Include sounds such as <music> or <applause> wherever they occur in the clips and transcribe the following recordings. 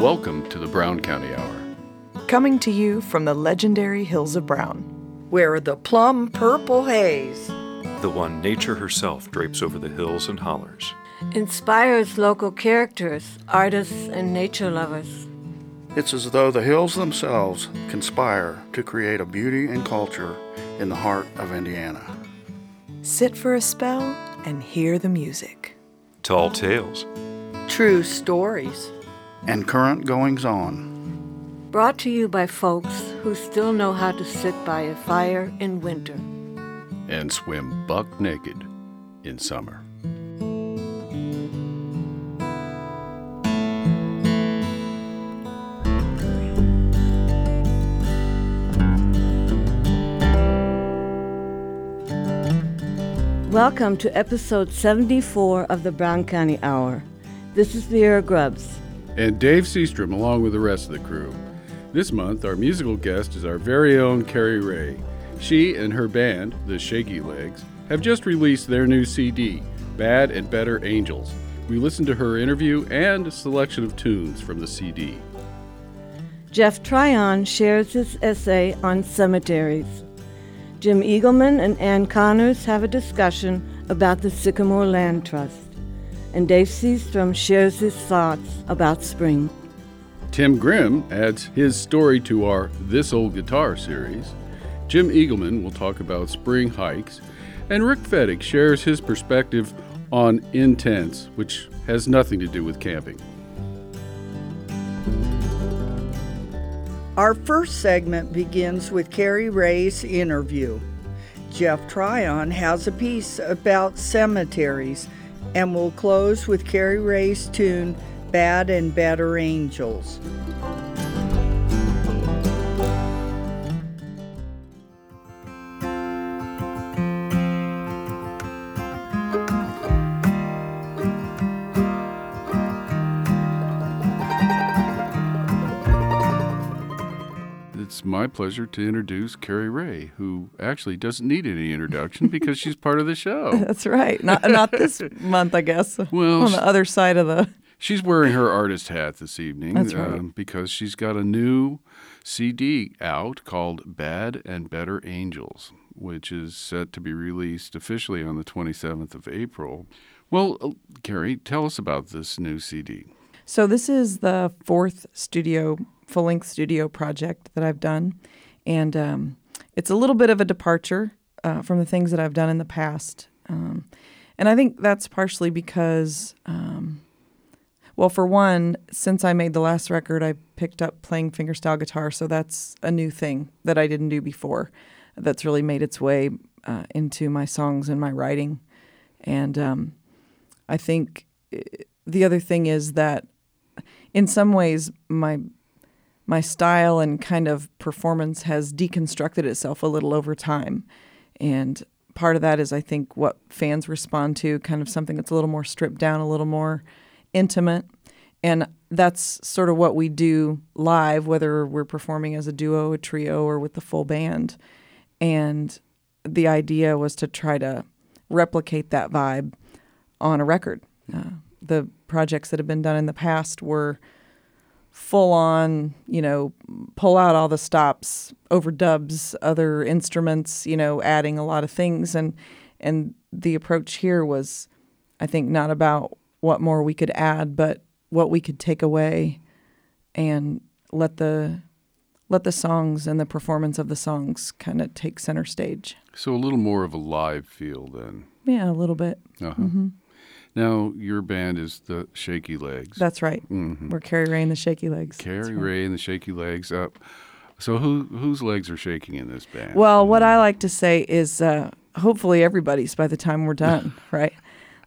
Welcome to the Brown County Hour. Coming to you from the legendary Hills of Brown. Where the plum purple haze, the one nature herself drapes over the hills and hollers, inspires local characters, artists, and nature lovers. It's as though the hills themselves conspire to create a beauty and culture in the heart of Indiana. Sit for a spell and hear the music. Tall tales, true stories, and current goings on. Brought to you by folks who still know how to sit by a fire in winter and swim buck naked in summer. Welcome to episode 74 of the Brown County Hour. This is Vera Grubbs. And Dave Seastrom, along with the rest of the crew. This month, our musical guest is our very own Cari Ray. She and her band, the Shaky Legs, have just released their new CD, Bad and Better Angels. We listened to her interview and a selection of tunes from the CD. Jeff Tryon shares his essay on cemeteries. Jim Eagleman and Ann Connors have a discussion about the Sycamore Land Trust. And Dave Seastrom shares his thoughts about spring. Tim Grimm adds his story to our This Old Guitar series. Jim Eagleman will talk about spring hikes. And Rick Fettig shares his perspective on Intense, which has nothing to do with camping. Our first segment begins with Cari Ray's interview. Jeff Tryon has a piece about cemeteries and we'll close with Cari Ray's tune Bad and Better Angels. My pleasure to introduce Cari Ray, who actually doesn't need any introduction because she's part of the show. <laughs> That's right. Not not this <laughs> month, I guess. Well, on the other side of the. She's wearing her artist hat this evening. That's right. Um, because she's got a new CD out called Bad and Better Angels, which is set to be released officially on the 27th of April. Well, uh, Cari, tell us about this new CD. So, this is the fourth studio full length studio project that I've done. And um, it's a little bit of a departure uh, from the things that I've done in the past. Um, and I think that's partially because, um, well, for one, since I made the last record, I picked up playing fingerstyle guitar. So that's a new thing that I didn't do before that's really made its way uh, into my songs and my writing. And um, I think eh, the other thing is that in some ways, my my style and kind of performance has deconstructed itself a little over time. And part of that is, I think, what fans respond to kind of something that's a little more stripped down, a little more intimate. And that's sort of what we do live, whether we're performing as a duo, a trio, or with the full band. And the idea was to try to replicate that vibe on a record. Uh, the projects that have been done in the past were full on, you know, pull out all the stops, overdubs other instruments, you know, adding a lot of things and and the approach here was I think not about what more we could add, but what we could take away and let the let the songs and the performance of the songs kind of take center stage. So a little more of a live feel then. Yeah, a little bit. Uh-huh. Mm-hmm. Now, your band is the Shaky Legs. That's right. Mm-hmm. We're Cari Ray and the Shaky Legs. Cari Ray and the Shaky Legs. Up. so, who whose legs are shaking in this band? Well, what I like to say is, uh, hopefully, everybody's by the time we're done, <laughs> right?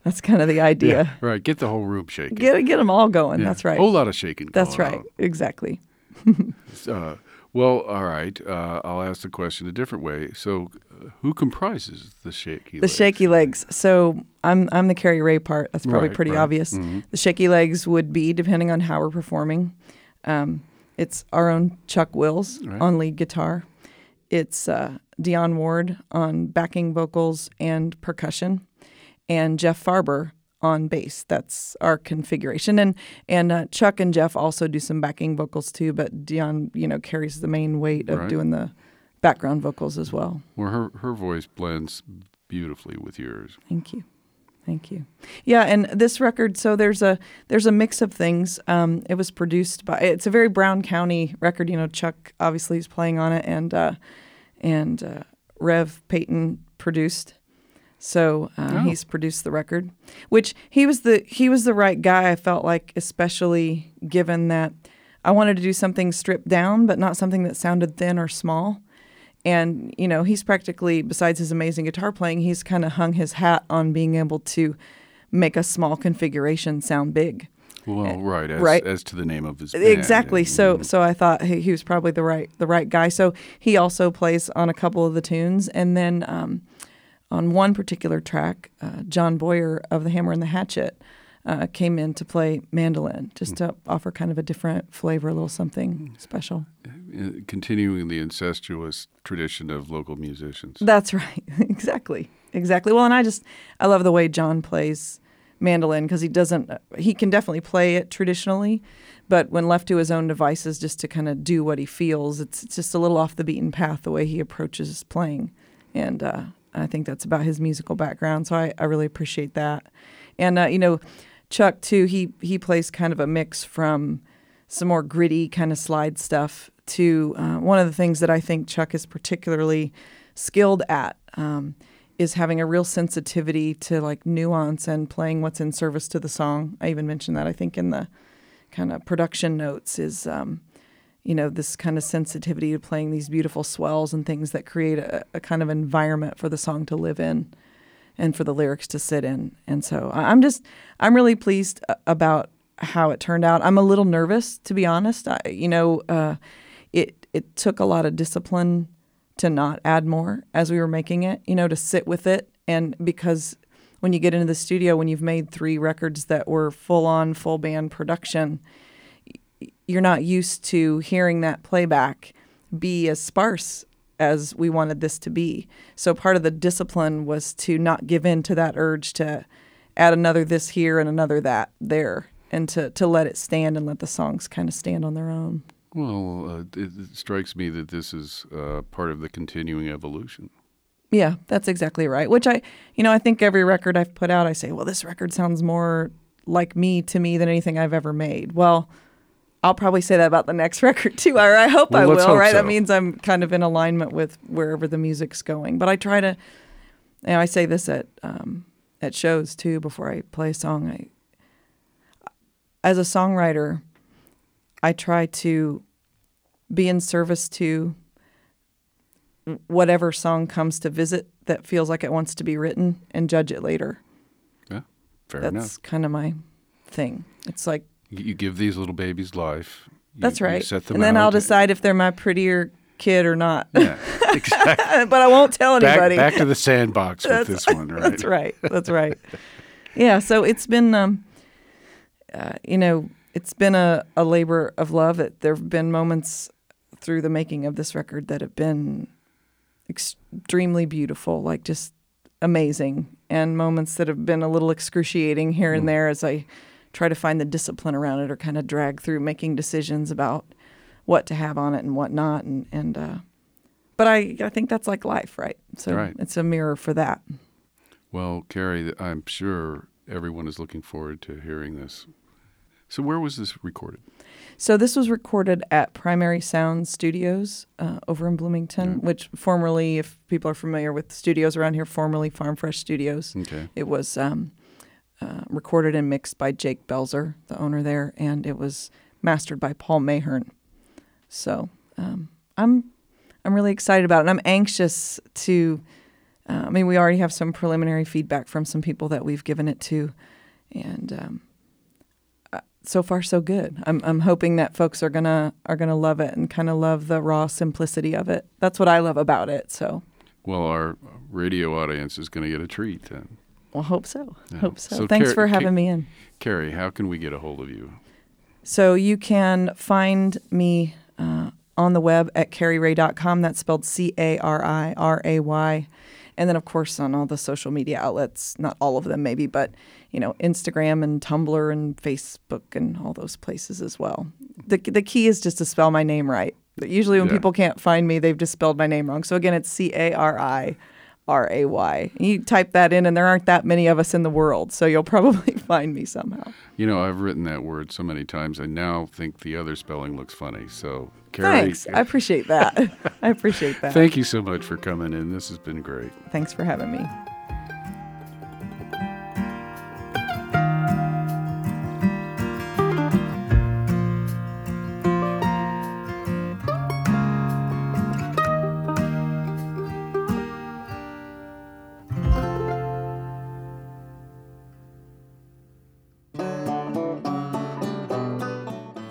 That's kind of the idea. Yeah, right. Get the whole room shaking. Get get them all going. Yeah. That's right. A whole lot of shaking. That's right. On. Exactly. <laughs> uh, well, all right. Uh, I'll ask the question a different way. So, uh, who comprises the shaky? The legs? shaky legs. So, I'm I'm the Cari Ray part. That's probably right, pretty right. obvious. Mm-hmm. The shaky legs would be depending on how we're performing. Um, it's our own Chuck Wills right. on lead guitar. It's uh, Dion Ward on backing vocals and percussion, and Jeff Farber on bass. That's our configuration, and and uh, Chuck and Jeff also do some backing vocals too. But Dion, you know, carries the main weight of Right. doing the background vocals as well. Well, her her voice blends beautifully with yours. Thank you. Thank you. Yeah, and this record, so there's a there's a mix of things. Um, it was produced by it's a very Brown County record. You know, Chuck obviously is playing on it, and uh, and uh, Rev Peyton produced. So uh, Oh. he's produced the record, which he was the he was the right guy. I felt like, especially given that I wanted to do something stripped down, but not something that sounded thin or small. And you know, he's practically, besides his amazing guitar playing, he's kind of hung his hat on being able to make a small configuration sound big. Well, right, as, right. as to the name of his band. Exactly. and, So mm, so I thought he, he was probably the right the right guy. So he also plays on a couple of the tunes, and then um, on one particular track, uh, John Boyer of the Hammer and the Hatchet uh, came in to play mandolin, just to offer kind of a different flavor, a little something special. uh, continuing the incestuous tradition of local musicians. That's <laughs> right. exactly. Exactly. Well, and I just I love the way John plays mandolin because he doesn't he can definitely play it traditionally, but when left to his own devices just to kind of do what he feels, it's, it's just a little off the beaten path the way he approaches playing. And uh, I think that's about his musical background, so I, I really appreciate that. And uh, you know, Chuck too, he he plays kind of a mix from some more gritty kind of slide stuff to uh, one of the things that I think Chuck is particularly skilled at um, is having a real sensitivity to like nuance and playing what's in service to the song. I even mentioned that I think in the kind of production notes is um, you know this kind of sensitivity to playing these beautiful swells and things that create a, a kind of environment for the song to live in and for the lyrics to sit in. And so I'm just I'm really pleased about how it turned out. I'm a little nervous to be honest. I, you know, uh, it it took a lot of discipline to not add more as we were making it. You know, to sit with it and because when you get into the studio when you've made three records that were full on full band production you're not used to hearing that playback be as sparse as we wanted this to be. So part of the discipline was to not give in to that urge to add another this here and another that there and to, to let it stand and let the songs kind of stand on their own. Well, uh, it, it strikes me that this is uh, part of the continuing evolution. Yeah, that's exactly right. Which I, you know, I think every record I've put out, I say, well, this record sounds more like me to me than anything I've ever made. Well, I'll probably say that about the next <laughs> record too, or I hope I Well, let's will, hope right? so. That means I'm kind of in alignment with wherever the music's going. But I try to, you know, I say this at um, at shows too before I play a song. I, as a songwriter, I try to be in service to whatever song comes to visit that feels like it wants to be written and judge it later. Yeah, fair That's enough. That's kind of my thing. It's like You, give these little babies life. You- that's you right. set them and then out. I'll decide if they're my prettier kid or not. Yeah, <laughs> exactly. but I won't tell anybody. back to the sandbox with this one, right? That's right. That's right. yeah. So it's been, um, uh, you know, it's been a, a labor of love. It, there have been moments through the making of this record that have been extremely beautiful, like just amazing, and moments that have been a little excruciating here and there as I try to find the discipline around it or kind of drag through making decisions about what to have on it and what not. And, and, uh, but I, I think that's like life, right? So Right. it's a mirror for that. Well, Cari, I'm sure everyone is looking forward to hearing this. So, where was this recorded? So this was recorded at Primary Sound Studios uh, over in Bloomington, which formerly, if people are familiar with studios around here, formerly Farm Fresh Studios. Okay. It was um, uh, recorded and mixed by Jake Belzer, the owner there, and it was mastered by Paul Mahern. So um, I'm I'm really excited about it. And I'm anxious to. Uh, I mean, we already have some preliminary feedback from some people that we've given it to, and um, uh, so far so good. I'm I'm hoping that folks are gonna are gonna love it and kind of love the raw simplicity of it. That's what I love about it. So Well, our radio audience is going to get a treat then. We'll hope so. Yeah. Hope so. So Thanks Car- for having me in. Cari, how can we get a hold of you? So you can find me uh, on the web at cariray.com. That's spelled C A R I R A Y. and then of course on all the social media outlets, not all of them maybe, but you know Instagram and Tumblr and Facebook and all those places as well. The the key is just to spell my name right. Usually when Yeah. people can't find me, they've just spelled my name wrong. So again, it's C A R I. R A Y. You type that in, and there aren't that many of us in the world, so you'll probably <laughs> find me somehow. You know, I've written that word so many times, I now think the other spelling looks funny. So, Cari, Thanks. I appreciate that. <laughs> I appreciate that. thank you so much for coming in. This has been great. Thanks for having me.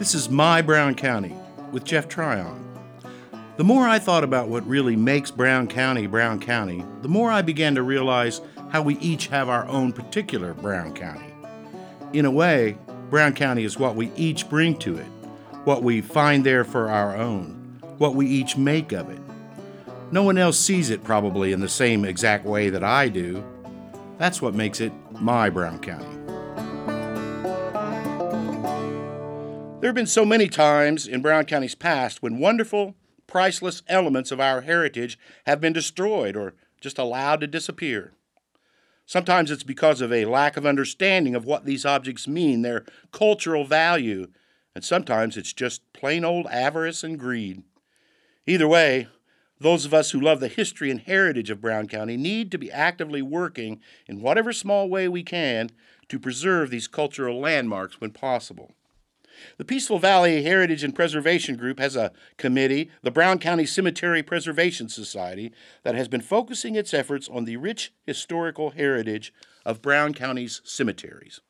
This is My Brown County with Jeff Tryon. The more I thought about what really makes Brown County Brown County, the more I began to realize how we each have our own particular Brown County. In a way, Brown County is what we each bring to it, what we find there for our own, what we each make of it. No one else sees it probably in the same exact way that I do. That's what makes it my Brown County. There have been so many times in Brown County's past when wonderful, priceless elements of our heritage have been destroyed or just allowed to disappear. Sometimes it's because of a lack of understanding of what these objects mean, their cultural value, and sometimes it's just plain old avarice and greed. Either way, those of us who love the history and heritage of Brown County need to be actively working in whatever small way we can to preserve these cultural landmarks when possible. The Peaceful Valley Heritage and Preservation Group has a committee, the Brown County Cemetery Preservation Society, that has been focusing its efforts on the rich historical heritage of Brown County's cemeteries.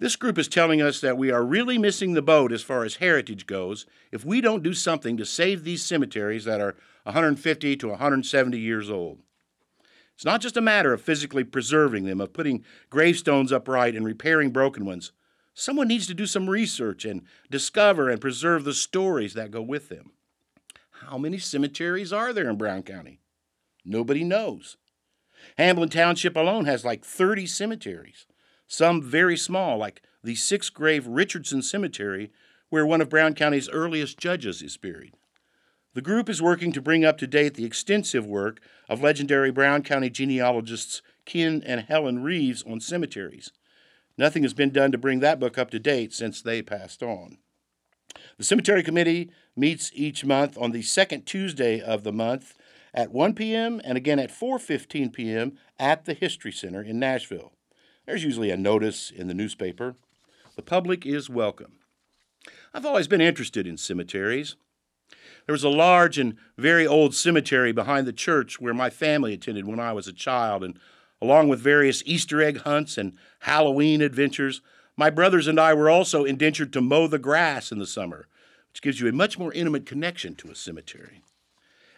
This group is telling us that we are really missing the boat as far as heritage goes if we don't do something to save these cemeteries that are 150 to 170 years old. It's not just a matter of physically preserving them, of putting gravestones upright and repairing broken ones. Someone needs to do some research and discover and preserve the stories that go with them. How many cemeteries are there in Brown County? Nobody knows. Hamblen Township alone has like 30 cemeteries, some very small, like the six grave Richardson Cemetery, where one of Brown County's earliest judges is buried. The group is working to bring up to date the extensive work of legendary Brown County genealogists Ken and Helen Reeves on cemeteries. Nothing has been done to bring that book up to date since they passed on. The Cemetery Committee meets each month on the second Tuesday of the month at 1 p.m. and again at 4:15 p.m. at the History Center in Nashville. There's usually a notice in the newspaper. The public is welcome. I've always been interested in cemeteries. There was a large and very old cemetery behind the church where my family attended when I was a child, and along with various Easter egg hunts and Halloween adventures, my brothers and I were also indentured to mow the grass in the summer, which gives you a much more intimate connection to a cemetery.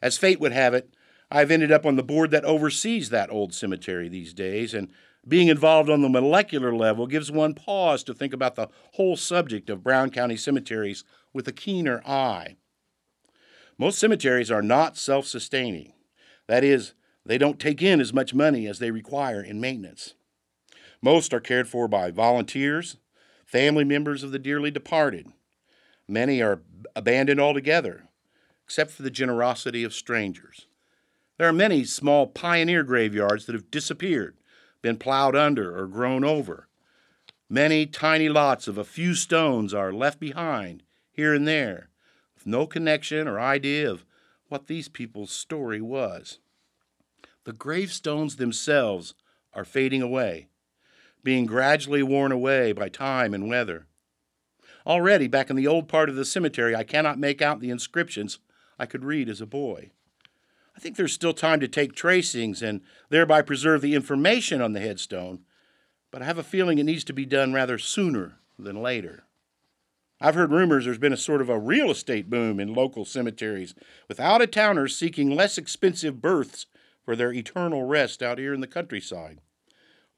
As fate would have it, I've ended up on the board that oversees that old cemetery these days, and being involved on the molecular level gives one pause to think about the whole subject of Brown County cemeteries with a keener eye. Most cemeteries are not self sustaining. That is, they don't take in as much money as they require in maintenance. Most are cared for by volunteers, family members of the dearly departed. Many are abandoned altogether, except for the generosity of strangers. There are many small pioneer graveyards that have disappeared, been plowed under, or grown over. Many tiny lots of a few stones are left behind here and there, with no connection or idea of what these people's story was. The gravestones themselves are fading away, being gradually worn away by time and weather. Already, back in the old part of the cemetery, I cannot make out the inscriptions I could read as a boy. I think there's still time to take tracings and thereby preserve the information on the headstone, but I have a feeling it needs to be done rather sooner than later. I've heard rumors there's been a sort of a real estate boom in local cemeteries, with out of towners seeking less expensive berths for their eternal rest out here in the countryside.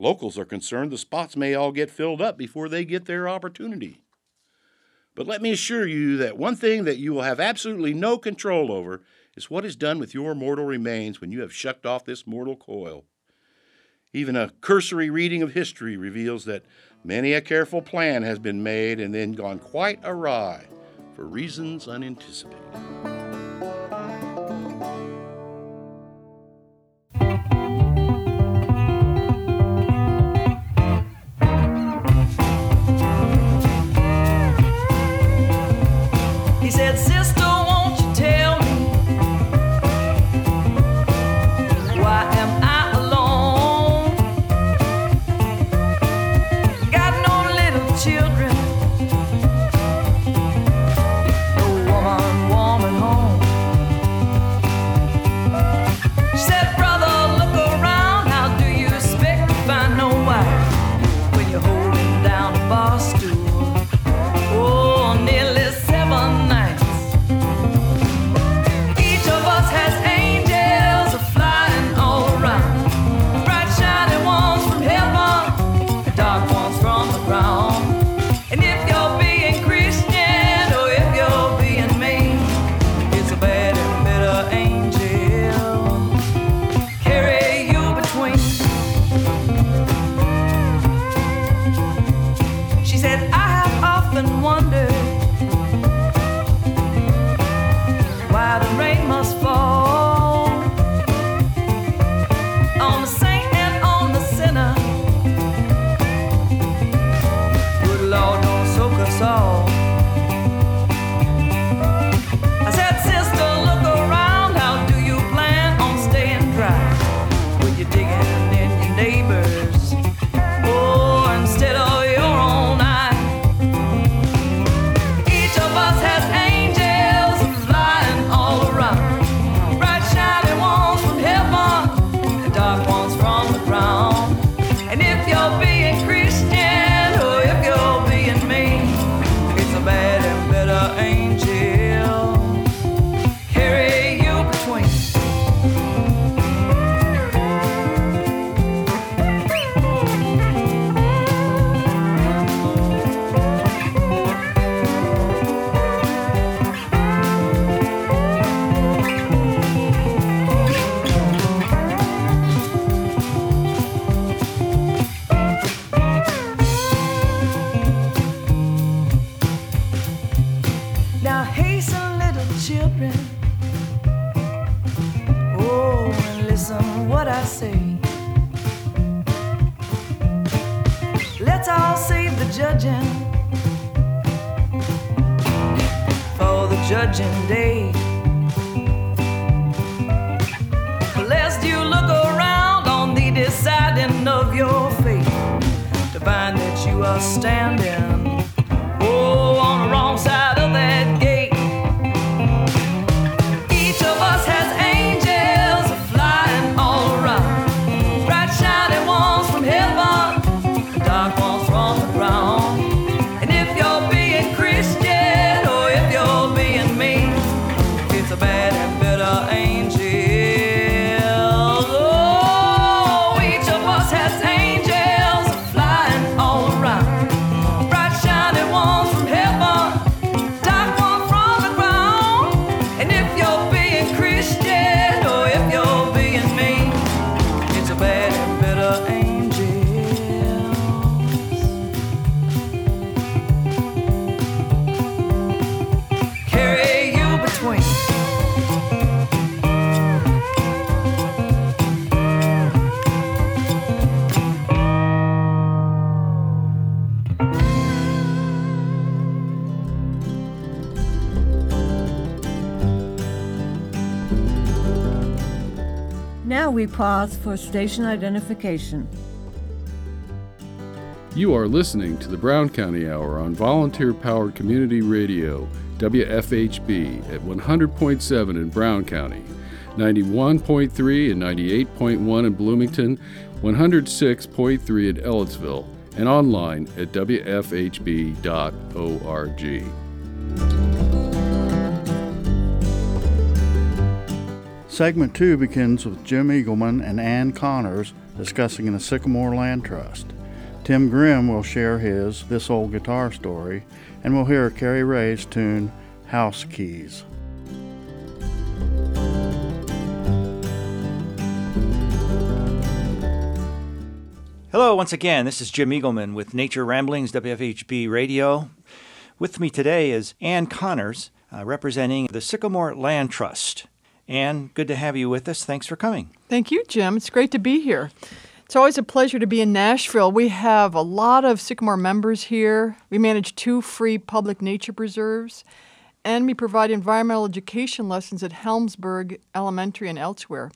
Locals are concerned the spots may all get filled up before they get their opportunity. But let me assure you that one thing that you will have absolutely no control over is what is done with your mortal remains when you have shucked off this mortal coil. Even a cursory reading of history reveals that many a careful plan has been made and then gone quite awry for reasons unanticipated. we pause for station identification. You are listening to the Brown County Hour on volunteer powered community radio, WFHB, at 100.7 in Brown County, 91.3 and 98.1 in Bloomington, 106.3 in Ellettsville, and online at WFHB.org. Segment two begins with Jim Eagleman and Ann Connors discussing the Sycamore Land Trust. Tim Grimm will share his This Old Guitar story, and we'll hear Cari Ray's tune House Keys. Hello, once again. This is Jim Eagleman with Nature Ramblings WFHB Radio. With me today is Ann Connors, uh, representing the Sycamore Land Trust. Ann, good to have you with us. Thanks for coming. Thank you, Jim. It's great to be here. It's always a pleasure to be in Nashville. We have a lot of Sycamore members here. We manage two free public nature preserves, and we provide environmental education lessons at Helmsburg Elementary and elsewhere.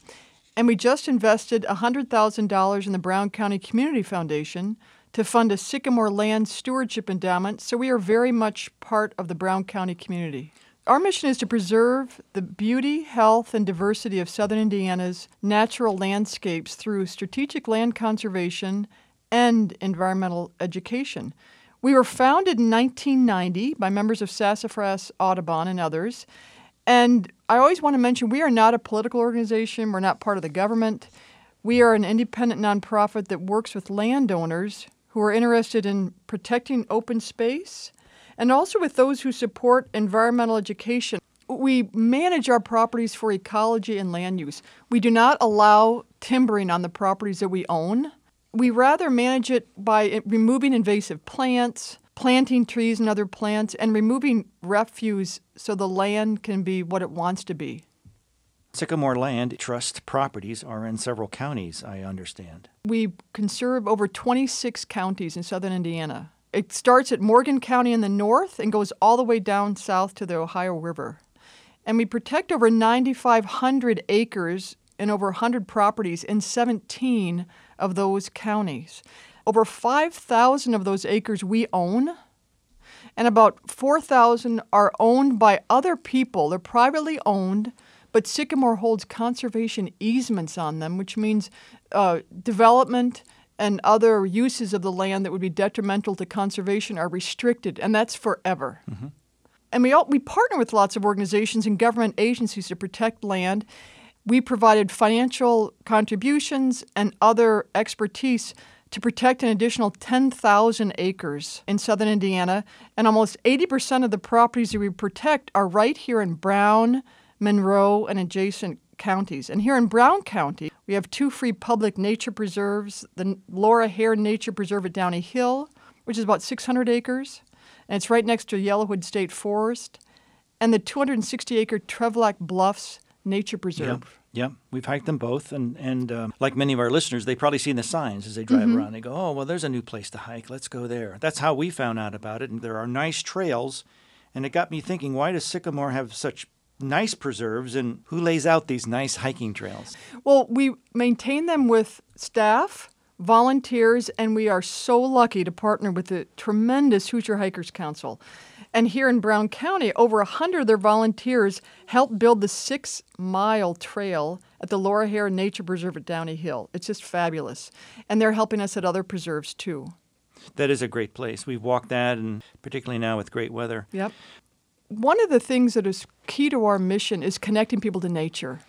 And we just invested $100,000 in the Brown County Community Foundation to fund a Sycamore Land Stewardship Endowment, so we are very much part of the Brown County community. Our mission is to preserve the beauty, health, and diversity of southern Indiana's natural landscapes through strategic land conservation and environmental education. We were founded in 1990 by members of Sassafras Audubon and others, and I always want to mention we are not a political organization, we're not part of the government. We are an independent nonprofit that works with landowners who are interested in protecting open space and also with those who support environmental education. We manage our properties for ecology and land use. We do not allow timbering on the properties that we own. We rather manage it by removing invasive plants, planting trees and other plants, and removing refuse so the land can be what it wants to be. Sycamore Land Trust properties are in several counties, I understand. We conserve over 26 counties in southern Indiana. It starts at Morgan County in the north and goes all the way down south to the Ohio River. And we protect over 9,500 acres and over 100 properties in 17 of those counties. Over 5,000 of those acres we own, and about 4,000 are owned by other people. They're privately owned, but Sycamore holds conservation easements on them, which means uh, development and other uses of the land that would be detrimental to conservation are restricted, and that's forever. Mm-hmm. And we, all, we partner with lots of organizations and government agencies to protect land. We provided financial contributions and other expertise to protect an additional 10,000 acres in southern Indiana, and almost 80% of the properties that we protect are right here in Brown, Monroe, and adjacent counties. And here in Brown County, we have two free public nature preserves the Laura Hare Nature Preserve at Downey Hill, which is about 600 acres, and it's right next to Yellowwood State Forest, and the 260 acre Trevlac Bluffs Nature Preserve. Yeah, we've hiked them both, and and um, like many of our listeners, they probably seen the signs as they drive Mhm. around. They go, "Oh, well, there's a new place to hike. Let's go there." That's how we found out about it, and there are nice trails, and it got me thinking: Why does Sycamore have such nice preserves, and who lays out these nice hiking trails? Well, we maintain them with staff, volunteers, and we are so lucky to partner with the tremendous Hoosier Hikers Council. And here in Brown County, over 100 of their volunteers helped build the six mile trail at the Laura Hare Nature Preserve at Downey Hill. It's just fabulous. And they're helping us at other preserves too. That is a great place. We've walked that, and particularly now with great weather. Yep. One of the things that is key to our mission is connecting people to nature.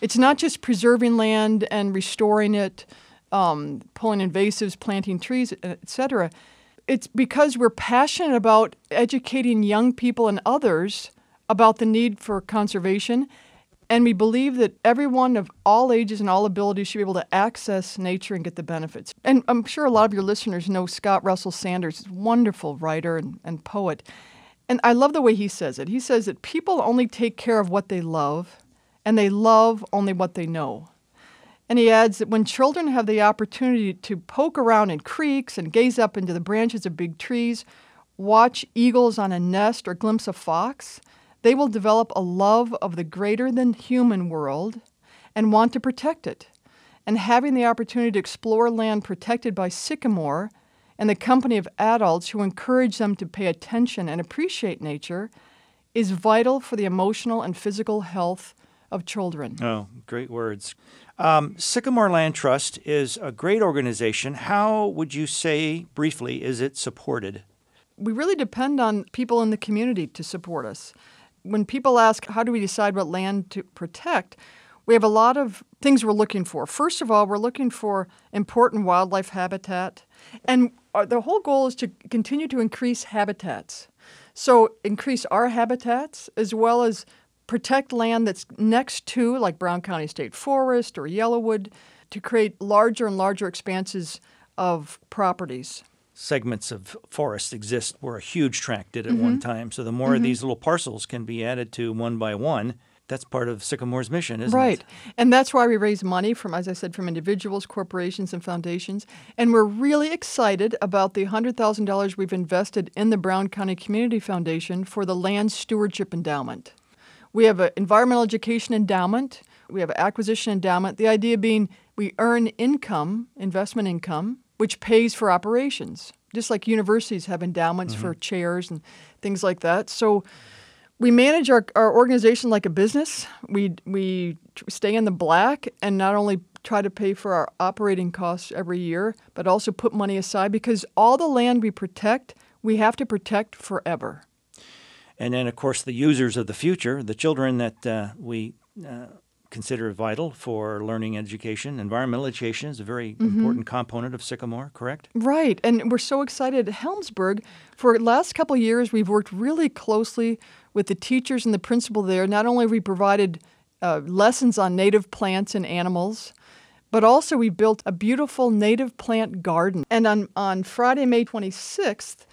It's not just preserving land and restoring it, um, pulling invasives, planting trees, etc. It's because we're passionate about educating young people and others about the need for conservation. And we believe that everyone of all ages and all abilities should be able to access nature and get the benefits. And I'm sure a lot of your listeners know Scott Russell Sanders, wonderful writer and, and poet. And I love the way he says it. He says that people only take care of what they love, and they love only what they know. And he adds that when children have the opportunity to poke around in creeks and gaze up into the branches of big trees, watch eagles on a nest or glimpse a fox, they will develop a love of the greater than human world and want to protect it. And having the opportunity to explore land protected by sycamore and the company of adults who encourage them to pay attention and appreciate nature is vital for the emotional and physical health of children. Oh, great words. Um, Sycamore Land Trust is a great organization. How would you say, briefly, is it supported? we really depend on people in the community to support us. When people ask, how do we decide what land to protect? We have a lot of things we're looking for. First of all, we're looking for important wildlife habitat. And our, the whole goal is to continue to increase habitats. So, increase our habitats as well as protect land that's next to, like Brown County State Forest or Yellowwood, to create larger and larger expanses of properties. Segments of forest exist where a huge tract did at one mm-hmm. time. So the more of mm-hmm. these little parcels can be added to one by one, that's part of Sycamore's mission, isn't right. it? And that's why we raise money from, as I said, from individuals, corporations, and foundations. And we're really excited about the $100,000 we've invested in the Brown County Community Foundation for the Land Stewardship Endowment. We have an environmental education endowment, we have an acquisition endowment. The idea being we earn income, investment income, which pays for operations, just like universities have endowments for mm-hmm. chairs and things like that. So we manage our, our organization like a business. We we stay in the black and not only try to pay for our operating costs every year, but also put money aside because all the land we protect, we have to protect forever. And then, of course, the users of the future, the children that uh, we uh, consider vital for learning education. Environmental education is a very important component of Sycamore, correct? Right, and we're so excited at Helmsburg. For the last couple of years, we've worked really closely with the teachers and the principal there. Not only we provided uh, lessons on native plants and animals, but also we built a beautiful native plant garden. And on, on Friday, May 26th,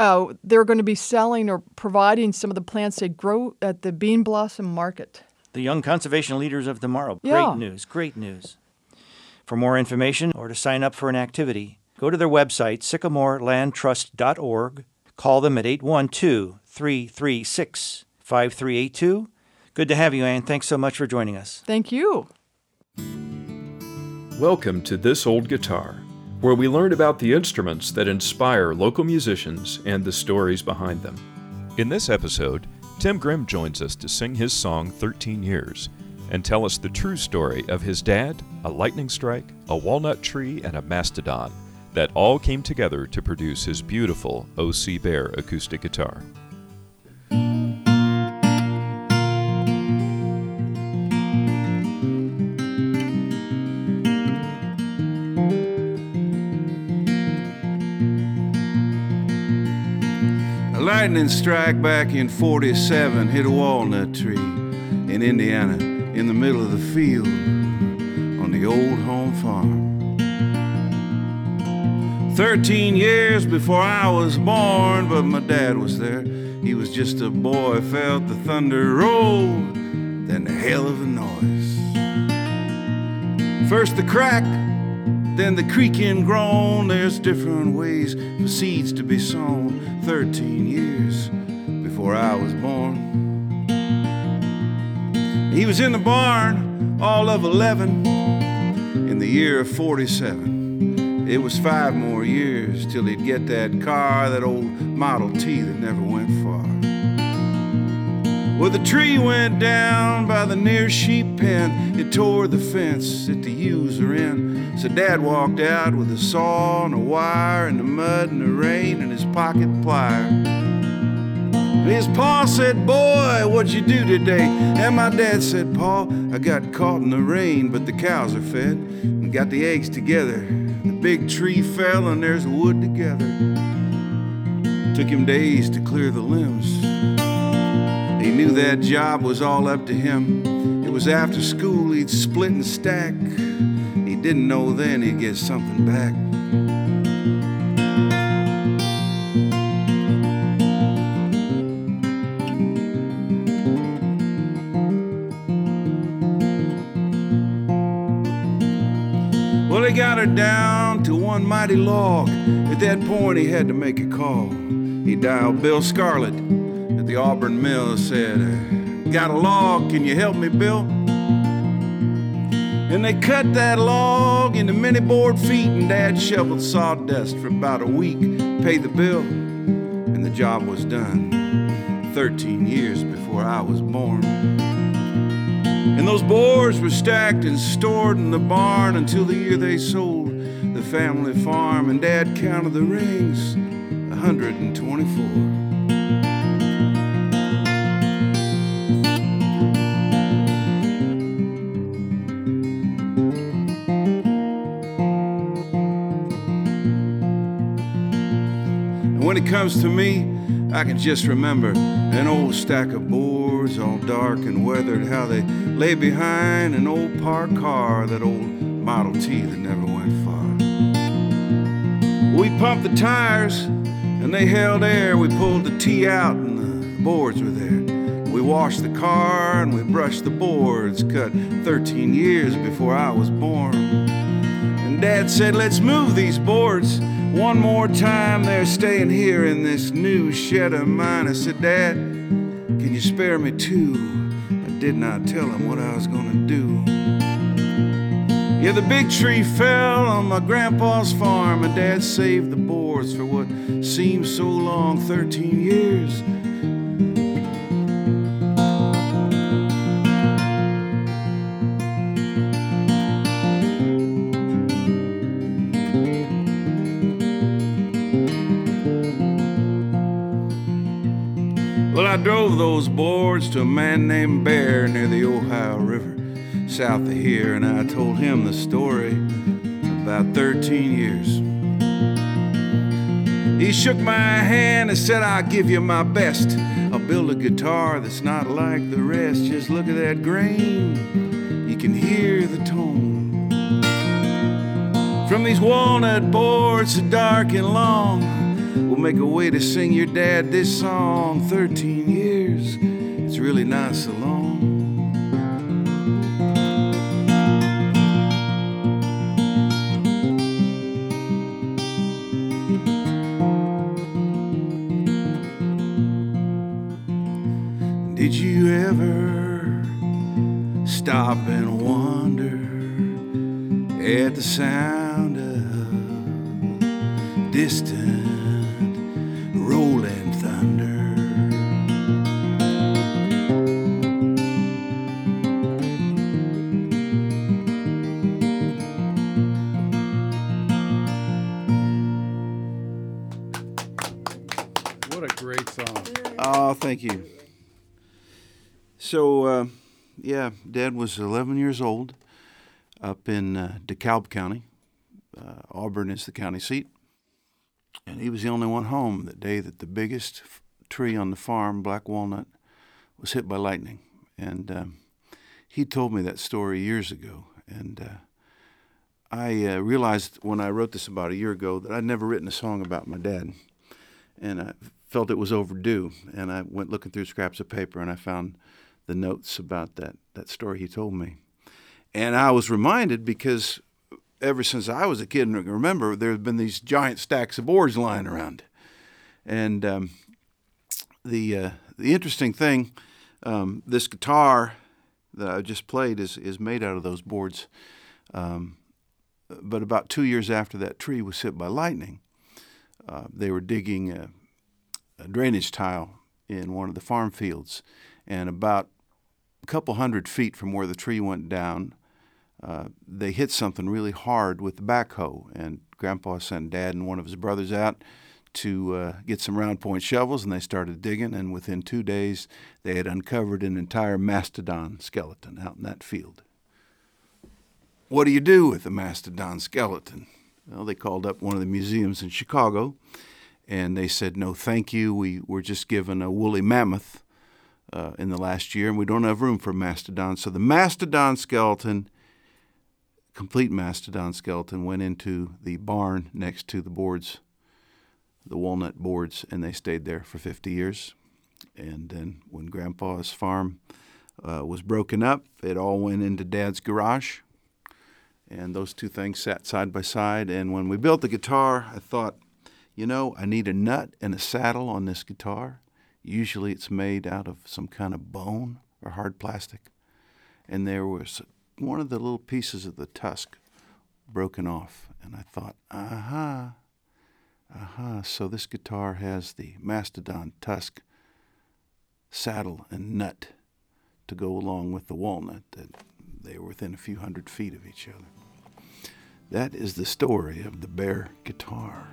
uh, they're going to be selling or providing some of the plants they grow at the Bean Blossom Market. The young conservation leaders of tomorrow. Yeah. Great news, great news. For more information or to sign up for an activity, go to their website, sycamorelandtrust.org. Call them at 812 336 5382. Good to have you, Ann. Thanks so much for joining us. Thank you. Welcome to This Old Guitar, where we learn about the instruments that inspire local musicians and the stories behind them. In this episode, Tim Grimm joins us to sing his song 13 Years and tell us the true story of his dad, a lightning strike, a walnut tree, and a mastodon that all came together to produce his beautiful O.C. Bear acoustic guitar. Lightning strike back in 47 hit a walnut tree in Indiana in the middle of the field on the old home farm. 13 years before I was born, but my dad was there. He was just a boy, felt the thunder roll, then the hell of a noise. First the crack, then the creaking groan. There's different ways for seeds to be sown. 13 years before I was born. He was in the barn, all of 11, in the year of 47. It was five more years till he'd get that car, that old Model T that never went far. Well, the tree went down by the near sheep pen. It tore the fence that the ewes are in. So Dad walked out with a saw and a wire and the mud and the rain and his pocket plier. His pa said, Boy, what'd you do today? And my dad said, Pa, I got caught in the rain, but the cows are fed and got the eggs together. The big tree fell and there's wood together. Took him days to clear the limbs. He knew that job was all up to him. It was after school, he'd split and stack. Didn't know then he'd get something back. Well, he got her down to one mighty log. At that point, he had to make a call. He dialed Bill Scarlett at the Auburn Mill, and said, Got a log, can you help me, Bill? And they cut that log into many board feet, and Dad shoveled sawdust for about a week, paid the bill, and the job was done. 13 years before I was born. And those boards were stacked and stored in the barn until the year they sold the family farm, and Dad counted the rings 124. When it comes to me, I can just remember an old stack of boards, all dark and weathered, how they lay behind an old parked car, that old Model T that never went far. We pumped the tires and they held air. We pulled the T out and the boards were there. We washed the car and we brushed the boards. Cut 13 years before I was born. And Dad said, Let's move these boards one more time. They're staying here in this new shed of mine. I said, Dad, can you spare me two? I did not tell him what I was gonna do. Yeah, the big tree fell on my grandpa's farm, and Dad saved the boards for what seemed so long 13 years. Those boards to a man named Bear near the Ohio River, south of here, and I told him the story about 13 years. He shook my hand and said, I'll give you my best. I'll build a guitar that's not like the rest. Just look at that grain, you can hear the tone. From these walnut boards dark and long, we'll make a way to sing your dad this song. 13 years, really not so long. Did you ever stop and wonder at the sound was 11 years old up in uh, DeKalb County. Uh, Auburn is the county seat. And he was the only one home that day that the biggest f- tree on the farm, black walnut, was hit by lightning. And um, he told me that story years ago. And uh, I uh, realized when I wrote this about a year ago that I'd never written a song about my dad. And I felt it was overdue. And I went looking through scraps of paper and I found the notes about that, that story he told me. And I was reminded because ever since I was a kid and remember, there have been these giant stacks of boards lying around. And um, the uh, the interesting thing, um, this guitar that I just played is is made out of those boards. Um, but about two years after that tree was hit by lightning, uh, they were digging a, a drainage tile in one of the farm fields, and about couple hundred feet from where the tree went down, uh, they hit something really hard with the backhoe, and Grandpa sent Dad and one of his brothers out to uh, get some round point shovels, and they started digging. And within two days, they had uncovered an entire mastodon skeleton out in that field. What do you do with a mastodon skeleton? Well, they called up one of the museums in Chicago, and they said, "No, thank you. We were just given a woolly mammoth." Uh, in the last year, and we don't have room for mastodon. So the mastodon skeleton complete mastodon skeleton went into the barn next to the boards, the walnut boards, and they stayed there for 50 years. And then when Grandpa's farm uh, was broken up, it all went into Dad's garage. And those two things sat side by side. And when we built the guitar, I thought, you know, I need a nut and a saddle on this guitar. Usually it's made out of some kind of bone or hard plastic. And there was one of the little pieces of the tusk broken off. And I thought, aha, aha. So this guitar has the mastodon tusk saddle and nut to go along with the walnut that they were within a few hundred feet of each other. That is the story of the bear guitar.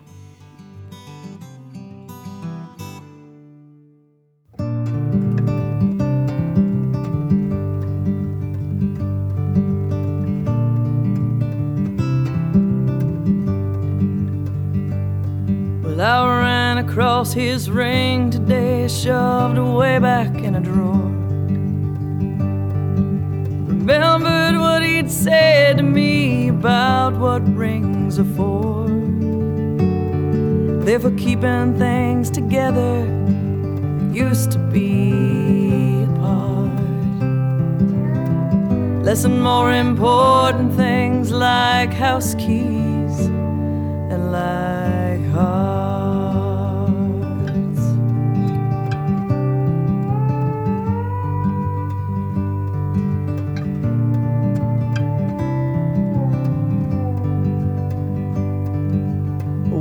Across his ring today, shoved away back in a drawer. Remembered what he'd said to me about what rings are for. They're for keeping things together. Used to be apart. Less and more important things like house keys and like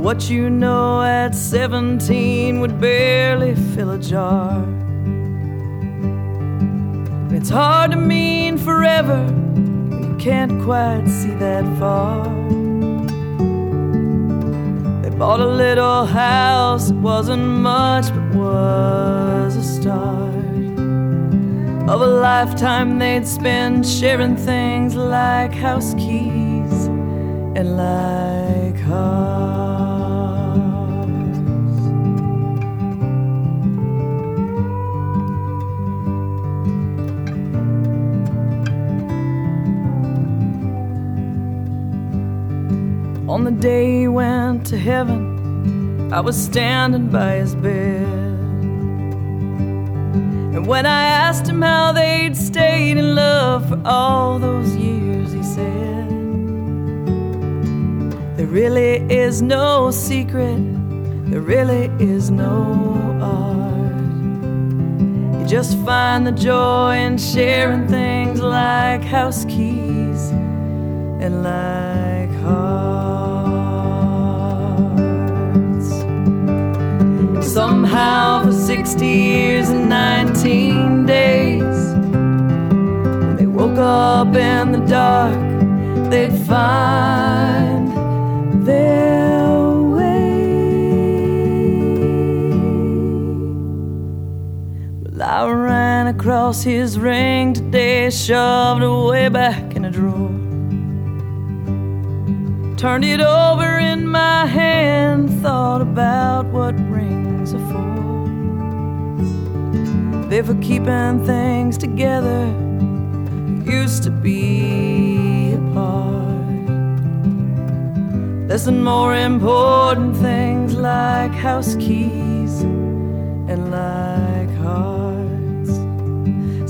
What you know at 17 would barely fill a jar. It's hard to mean forever when you can't quite see that far. They bought a little house, it wasn't much, but was a start of a lifetime they'd spend sharing things like house keys and like On the day he went to heaven, I was standing by his bed. And when I asked him how they'd stayed in love for all those years, he said, There really is no secret, there really is no art. You just find the joy in sharing things like house keys and like Somehow, for 60 years and 19 days, when they woke up in the dark, they'd find their way. Well, I ran across his ring today, shoved away back in a drawer. Turned it over in my hand, thought about what They're for keeping things together, used to be apart. Less and more important things like house keys and like hearts.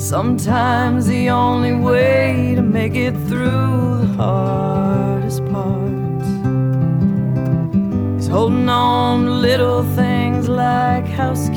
Sometimes the only way to make it through the hardest parts is holding on to little things like house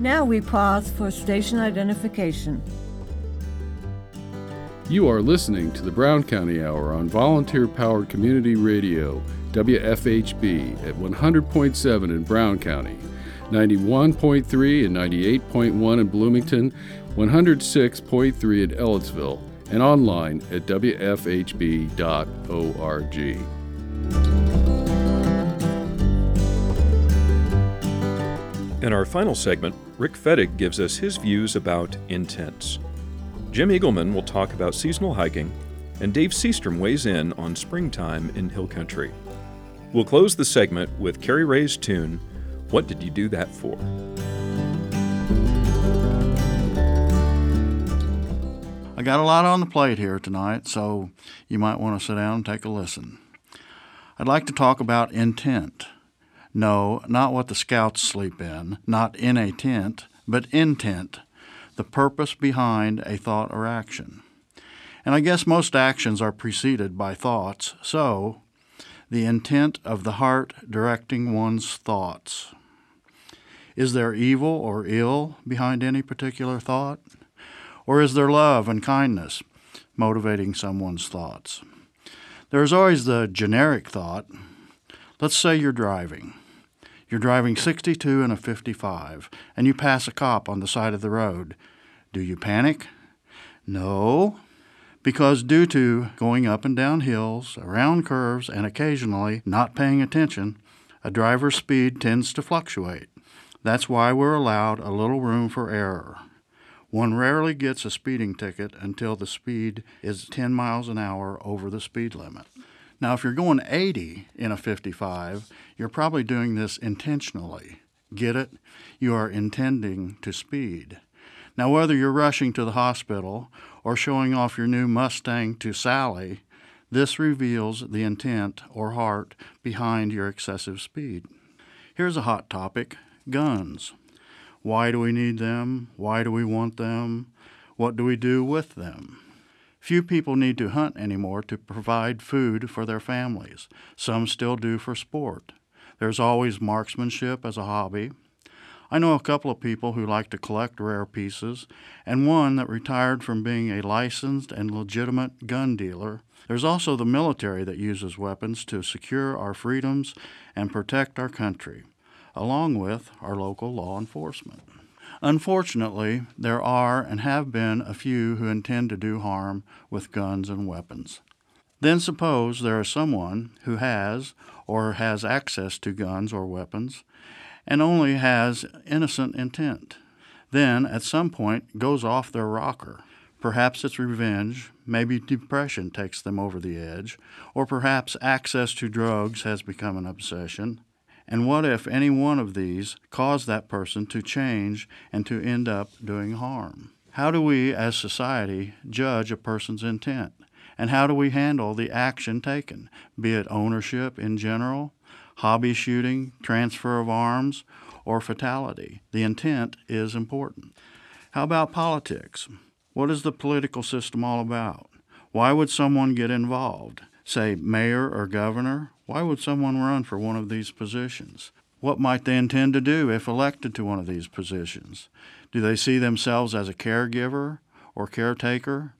Now we pause for station identification. You are listening to the Brown County Hour on volunteer powered community radio, WFHB, at 100.7 in Brown County, 91.3 and 98.1 in Bloomington, 106.3 at Ellettsville, and online at WFHB.org. In our final segment, Rick Fettig gives us his views about intents. Jim Eagleman will talk about seasonal hiking, and Dave Seastrom weighs in on springtime in Hill Country. We'll close the segment with Cari Ray's tune, What Did You Do That For? I got a lot on the plate here tonight, so you might want to sit down and take a listen. I'd like to talk about intent. No, not what the scouts sleep in, not in a tent, but intent, the purpose behind a thought or action. And I guess most actions are preceded by thoughts, so the intent of the heart directing one's thoughts. Is there evil or ill behind any particular thought? Or is there love and kindness motivating someone's thoughts? There's always the generic thought. Let's say you're driving. You're driving 62 in a 55, and you pass a cop on the side of the road. Do you panic? No, because due to going up and down hills, around curves, and occasionally not paying attention, a driver's speed tends to fluctuate. That's why we're allowed a little room for error. One rarely gets a speeding ticket until the speed is 10 miles an hour over the speed limit. Now, if you're going 80 in a 55, you're probably doing this intentionally. Get it? You are intending to speed. Now, whether you're rushing to the hospital or showing off your new Mustang to Sally, this reveals the intent or heart behind your excessive speed. Here's a hot topic guns. Why do we need them? Why do we want them? What do we do with them? Few people need to hunt anymore to provide food for their families. Some still do for sport. There's always marksmanship as a hobby. I know a couple of people who like to collect rare pieces, and one that retired from being a licensed and legitimate gun dealer. There's also the military that uses weapons to secure our freedoms and protect our country, along with our local law enforcement. Unfortunately, there are and have been a few who intend to do harm with guns and weapons. Then suppose there is someone who has or has access to guns or weapons and only has innocent intent. Then, at some point, goes off their rocker. Perhaps it's revenge, maybe depression takes them over the edge, or perhaps access to drugs has become an obsession. And what if any one of these caused that person to change and to end up doing harm? How do we, as society, judge a person's intent? And how do we handle the action taken, be it ownership in general, hobby shooting, transfer of arms, or fatality? The intent is important. How about politics? What is the political system all about? Why would someone get involved? Say, mayor or governor? Why would someone run for one of these positions? What might they intend to do if elected to one of these positions? Do they see themselves as a caregiver or caretaker?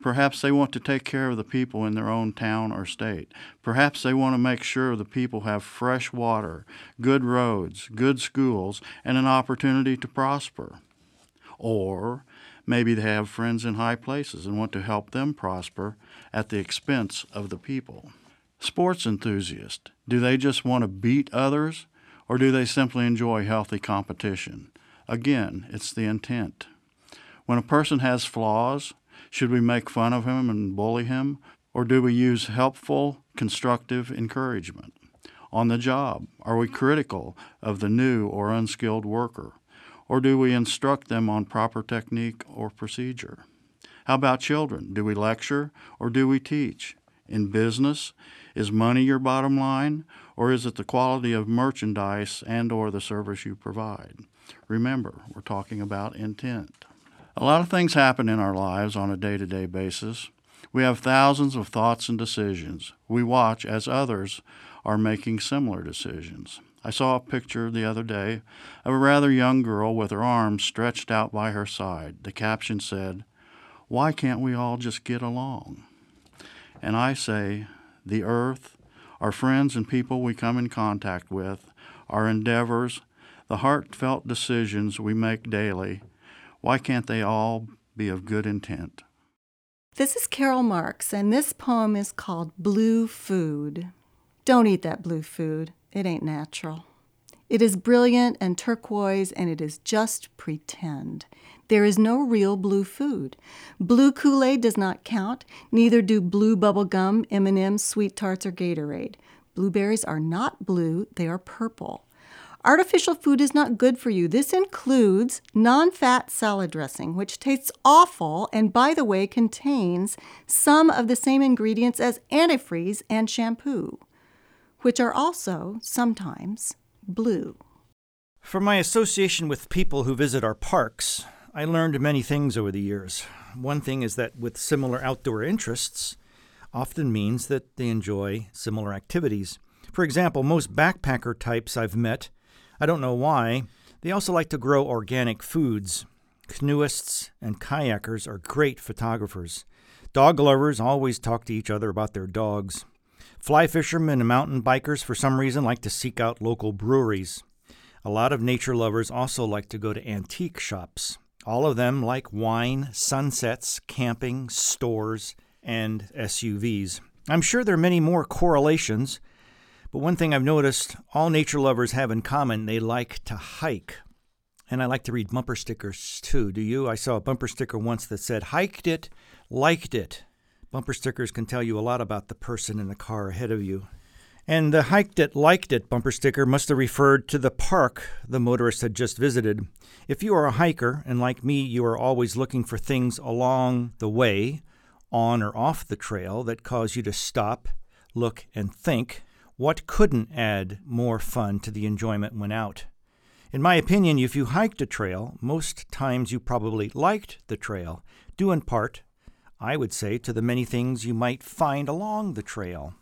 Perhaps they want to take care of the people in their own town or state. Perhaps they want to make sure the people have fresh water, good roads, good schools, and an opportunity to prosper. Or maybe they have friends in high places and want to help them prosper at the expense of the people. Sports enthusiasts, do they just want to beat others or do they simply enjoy healthy competition? Again, it's the intent. When a person has flaws, should we make fun of him and bully him or do we use helpful, constructive encouragement? On the job, are we critical of the new or unskilled worker? Or do we instruct them on proper technique or procedure? How about children? Do we lecture or do we teach? In business, is money your bottom line or is it the quality of merchandise and or the service you provide? Remember, we're talking about intent. A lot of things happen in our lives on a day-to-day basis. We have thousands of thoughts and decisions. We watch as others are making similar decisions. I saw a picture the other day of a rather young girl with her arms stretched out by her side. The caption said, Why can't we all just get along? And I say, the earth, our friends and people we come in contact with, our endeavors, the heartfelt decisions we make daily, why can't they all be of good intent? This is Carol Marks, and this poem is called Blue Food. Don't eat that blue food, it ain't natural. It is brilliant and turquoise, and it is just pretend. There is no real blue food. Blue Kool-Aid does not count, neither do blue bubble gum, M&Ms, sweet tarts, or Gatorade. Blueberries are not blue, they are purple. Artificial food is not good for you. This includes non fat salad dressing, which tastes awful and, by the way, contains some of the same ingredients as antifreeze and shampoo, which are also sometimes blue. From my association with people who visit our parks, I learned many things over the years. One thing is that with similar outdoor interests, often means that they enjoy similar activities. For example, most backpacker types I've met, I don't know why, they also like to grow organic foods. Canoeists and kayakers are great photographers. Dog lovers always talk to each other about their dogs. Fly fishermen and mountain bikers, for some reason, like to seek out local breweries. A lot of nature lovers also like to go to antique shops. All of them like wine, sunsets, camping, stores, and SUVs. I'm sure there are many more correlations, but one thing I've noticed all nature lovers have in common they like to hike. And I like to read bumper stickers too. Do you? I saw a bumper sticker once that said, hiked it, liked it. Bumper stickers can tell you a lot about the person in the car ahead of you. And the hiked it, liked it bumper sticker must have referred to the park the motorist had just visited. If you are a hiker, and like me, you are always looking for things along the way, on or off the trail, that cause you to stop, look, and think, what couldn't add more fun to the enjoyment when out? In my opinion, if you hiked a trail, most times you probably liked the trail, due in part, I would say, to the many things you might find along the trail.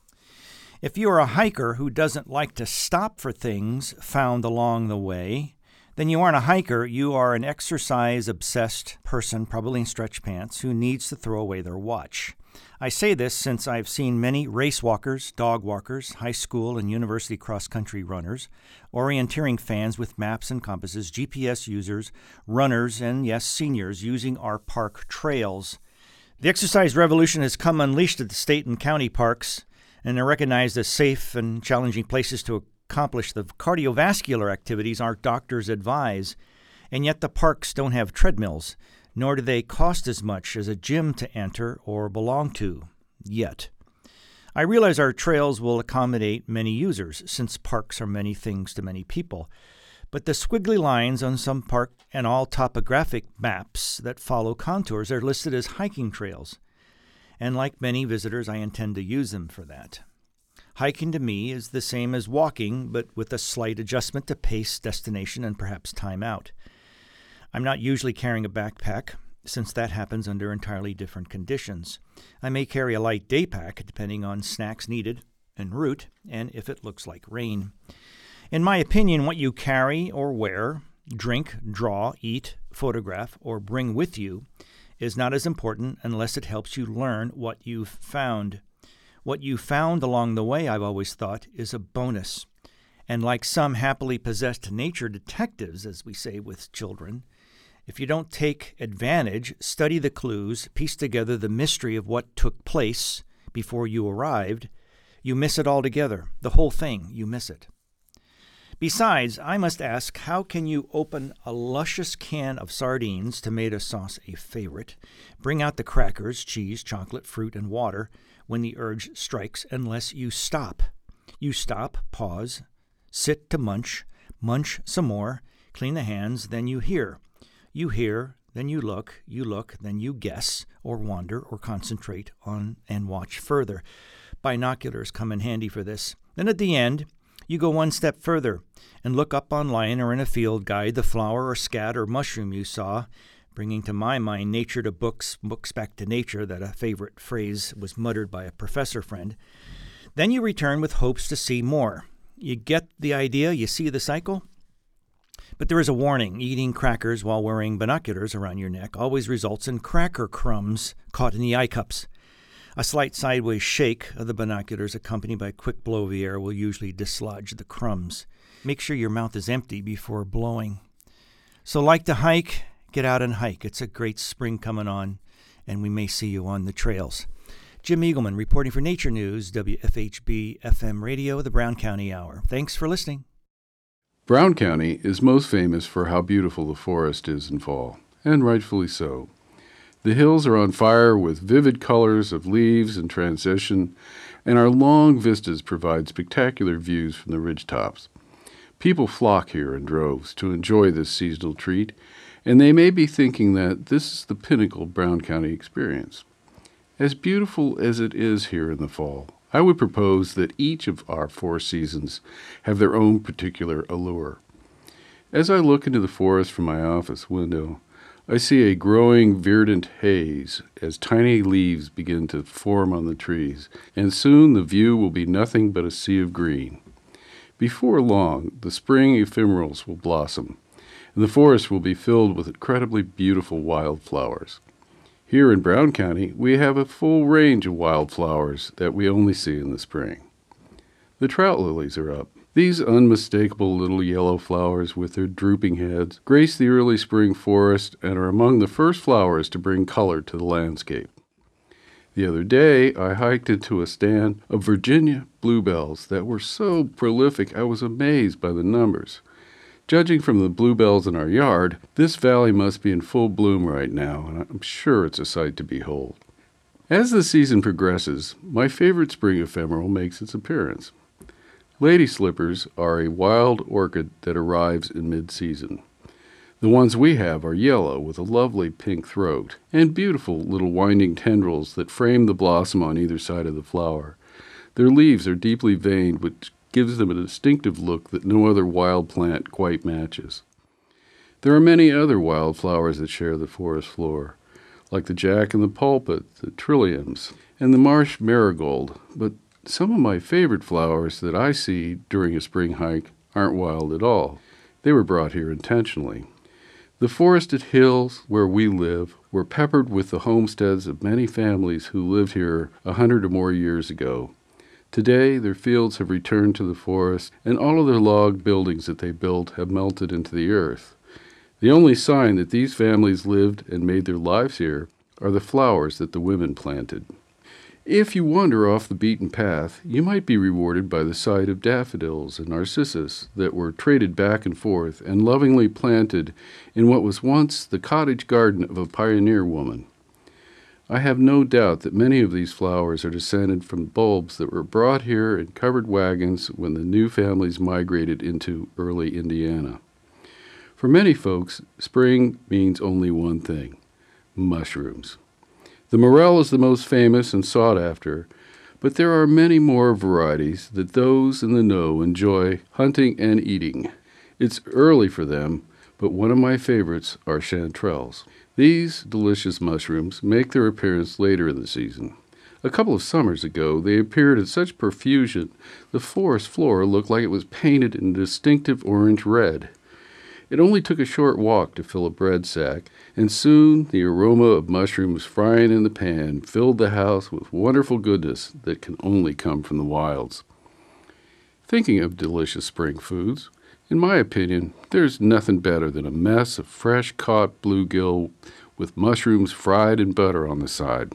If you are a hiker who doesn't like to stop for things found along the way, then you aren't a hiker, you are an exercise obsessed person, probably in stretch pants, who needs to throw away their watch. I say this since I've seen many race walkers, dog walkers, high school and university cross country runners, orienteering fans with maps and compasses, GPS users, runners, and yes, seniors using our park trails. The exercise revolution has come unleashed at the state and county parks, and they're recognized as safe and challenging places to accomplish the cardiovascular activities our doctors advise. And yet the parks don't have treadmills nor do they cost as much as a gym to enter or belong to, yet. I realize our trails will accommodate many users, since parks are many things to many people. But the squiggly lines on some park and all topographic maps that follow contours are listed as hiking trails. And like many visitors, I intend to use them for that. Hiking to me is the same as walking, but with a slight adjustment to pace, destination, and perhaps time out. I'm not usually carrying a backpack, since that happens under entirely different conditions. I may carry a light day pack, depending on snacks needed, en route, and if it looks like rain. In my opinion, what you carry or wear, drink, draw, eat, photograph, or bring with you is not as important unless it helps you learn what you've found. What you found along the way, I've always thought, is a bonus. And like some happily possessed nature detectives, as we say with children, if you don't take advantage, study the clues, piece together the mystery of what took place before you arrived, you miss it altogether. The whole thing, you miss it. Besides, I must ask how can you open a luscious can of sardines, tomato sauce a favorite, bring out the crackers, cheese, chocolate, fruit, and water when the urge strikes unless you stop? You stop, pause, sit to munch, munch some more, clean the hands, then you hear. You hear, then you look, you look, then you guess, or wander, or concentrate on and watch further. Binoculars come in handy for this. Then at the end, you go one step further and look up online or in a field guide the flower or scat or mushroom you saw, bringing to my mind nature to books, books back to nature, that a favorite phrase was muttered by a professor friend. Then you return with hopes to see more. You get the idea, you see the cycle? But there is a warning eating crackers while wearing binoculars around your neck always results in cracker crumbs caught in the eye cups. A slight sideways shake of the binoculars, accompanied by a quick blow of the air, will usually dislodge the crumbs. Make sure your mouth is empty before blowing. So, like to hike, get out and hike. It's a great spring coming on, and we may see you on the trails. Jim Eagleman reporting for Nature News, WFHB FM Radio, the Brown County Hour. Thanks for listening. Brown County is most famous for how beautiful the forest is in fall, and rightfully so. The hills are on fire with vivid colors of leaves and transition, and our long vistas provide spectacular views from the ridge tops. People flock here in droves to enjoy this seasonal treat, and they may be thinking that this is the pinnacle Brown County experience. As beautiful as it is here in the fall, I would propose that each of our four seasons have their own particular allure. As I look into the forest from my office window, I see a growing verdant haze as tiny leaves begin to form on the trees, and soon the view will be nothing but a sea of green. Before long, the spring ephemerals will blossom, and the forest will be filled with incredibly beautiful wildflowers. Here in Brown County, we have a full range of wildflowers that we only see in the spring. The trout lilies are up. These unmistakable little yellow flowers with their drooping heads grace the early spring forest and are among the first flowers to bring color to the landscape. The other day, I hiked into a stand of Virginia bluebells that were so prolific I was amazed by the numbers. Judging from the bluebells in our yard, this valley must be in full bloom right now, and I'm sure it's a sight to behold. As the season progresses, my favorite spring ephemeral makes its appearance. Lady slippers are a wild orchid that arrives in mid season. The ones we have are yellow with a lovely pink throat and beautiful little winding tendrils that frame the blossom on either side of the flower. Their leaves are deeply veined, which gives them a distinctive look that no other wild plant quite matches. There are many other wild flowers that share the forest floor, like the jack and the pulpit, the trilliums, and the marsh marigold, but some of my favorite flowers that I see during a spring hike aren't wild at all. They were brought here intentionally. The forested hills where we live were peppered with the homesteads of many families who lived here a hundred or more years ago. Today, their fields have returned to the forest, and all of their log buildings that they built have melted into the earth. The only sign that these families lived and made their lives here are the flowers that the women planted. If you wander off the beaten path, you might be rewarded by the sight of daffodils and narcissus that were traded back and forth and lovingly planted in what was once the cottage garden of a pioneer woman. I have no doubt that many of these flowers are descended from bulbs that were brought here in covered wagons when the new families migrated into early Indiana. For many folks, spring means only one thing mushrooms. The morel is the most famous and sought after, but there are many more varieties that those in the know enjoy hunting and eating. It's early for them, but one of my favorites are chanterelles. These delicious mushrooms make their appearance later in the season. A couple of summers ago, they appeared in such profusion the forest floor looked like it was painted in distinctive orange red. It only took a short walk to fill a bread sack, and soon the aroma of mushrooms frying in the pan filled the house with wonderful goodness that can only come from the wilds. Thinking of delicious spring foods, in my opinion, there's nothing better than a mess of fresh caught bluegill with mushrooms fried in butter on the side.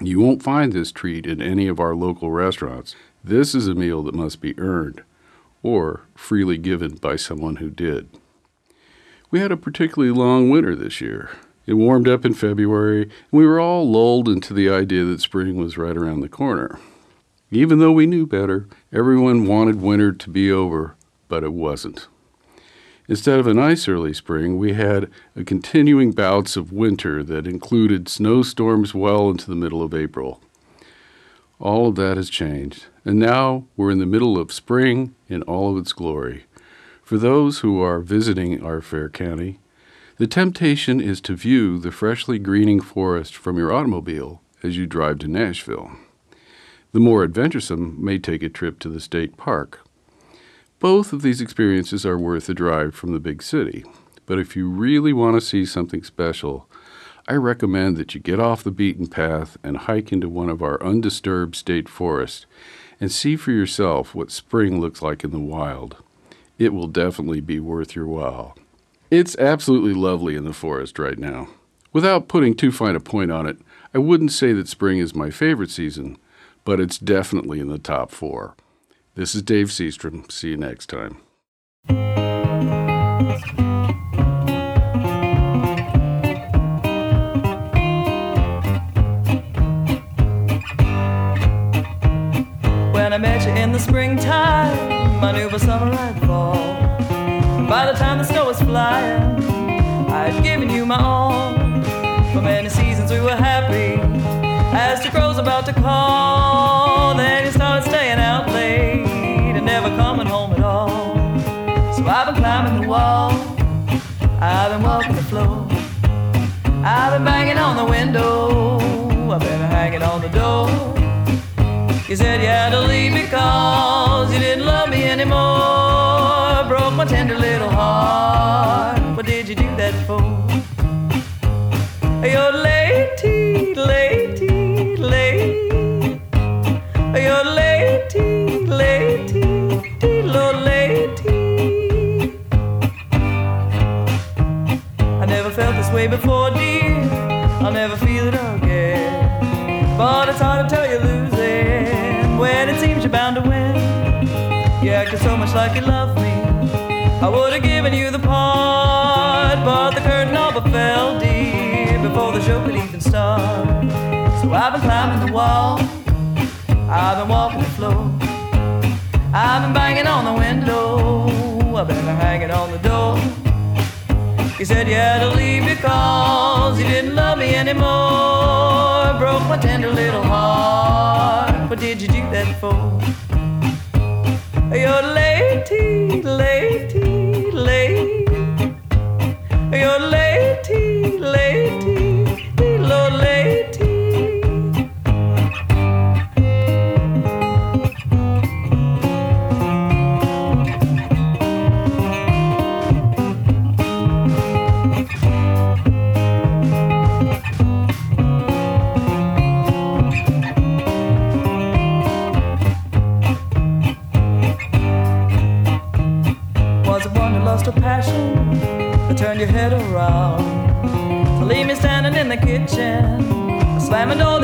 You won't find this treat in any of our local restaurants. This is a meal that must be earned or freely given by someone who did. We had a particularly long winter this year. It warmed up in February, and we were all lulled into the idea that spring was right around the corner. Even though we knew better, everyone wanted winter to be over, but it wasn't. Instead of a nice early spring, we had a continuing bouts of winter that included snowstorms well into the middle of April. All of that has changed, and now we're in the middle of spring in all of its glory. For those who are visiting our fair county, the temptation is to view the freshly greening forest from your automobile as you drive to Nashville. The more adventuresome may take a trip to the state park. Both of these experiences are worth a drive from the big city, but if you really want to see something special, I recommend that you get off the beaten path and hike into one of our undisturbed state forests and see for yourself what spring looks like in the wild. It will definitely be worth your while. It's absolutely lovely in the forest right now. Without putting too fine a point on it, I wouldn't say that spring is my favorite season, but it's definitely in the top four. This is Dave Seastrom. See you next time. When I met you in the springtime, I knew by summer I'd fall. By the time the snow was flying, I'd given you my all. For many seasons we were happy, as the crow's about to call. I've been banging on the window, I've been hanging on the door. You said you had to leave because you didn't love me anymore. Broke my tender little heart. What did you do that for? You're late, late, late. You're late, late, late. I never felt this way before, But it's hard to tell you're losing when it seems you're bound to win. You acted so much like you loved me. I would have given you the part, but the curtain all but fell deep before the show could even start. So I've been climbing the wall, I've been walking the floor, I've been banging on the window, I've been hanging on the door. You said you had to leave because you didn't love me anymore. Broke my tender little heart. What did you do that for? You're late, late, late. You're late,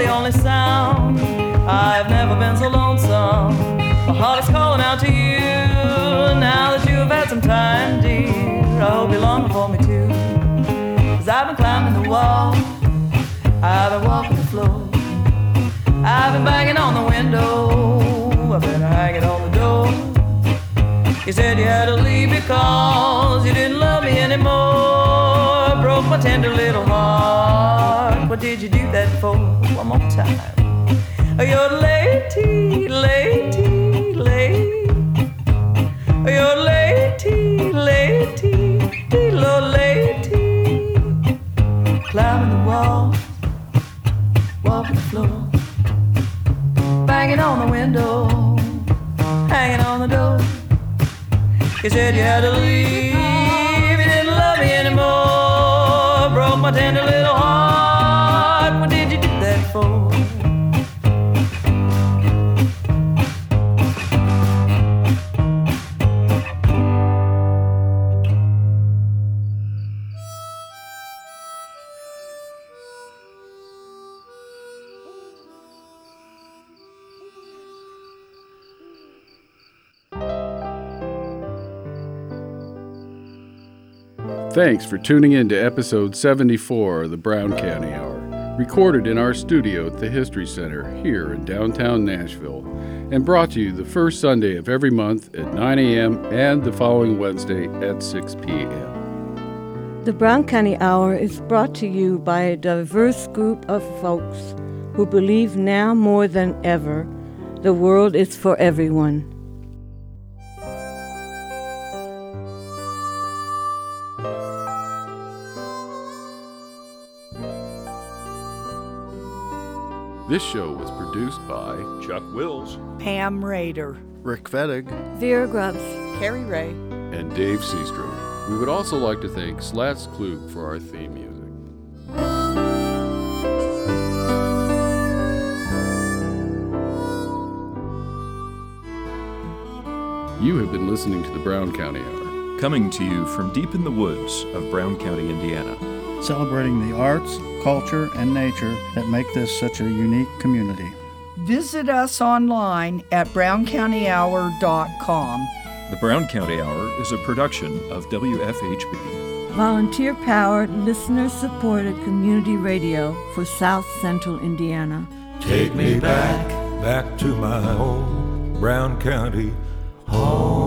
the only sound. I've never been so lonesome. My heart is calling out to you. Now that you have had some time, dear, I hope you're longing for me too. Cause I've been climbing the wall, I've been walking the floor, I've been banging on the window, I've been hanging on the door. You said you had to leave because you didn't love me anymore. My tender little heart. What did you do that for? One more time. You're late, late, late. You're late, lady, Lord, late. Climbing the wall, walking the floor, banging on the window, hanging on the door. You said you had to leave, Thanks for tuning in to episode 74 of the Brown County Hour, recorded in our studio at the History Center here in downtown Nashville, and brought to you the first Sunday of every month at 9 a.m. and the following Wednesday at 6 p.m. The Brown County Hour is brought to you by a diverse group of folks who believe now more than ever the world is for everyone. This show was produced by Chuck Wills, Pam Raider, Rick Fettig, Vera Grubbs, Cari Ray. and Dave Seastrom. We would also like to thank Slats Klug for our theme music. You have been listening to the Brown County Hour. coming to you from deep in the woods of Brown County, Indiana. celebrating the arts, culture, and nature that make this such a unique community. Visit us online at browncountyhour.com. The Brown County Hour is a production of WFHB. volunteer powered, listener supported community radio for South Central Indiana. Take me back, back to my old Brown County home.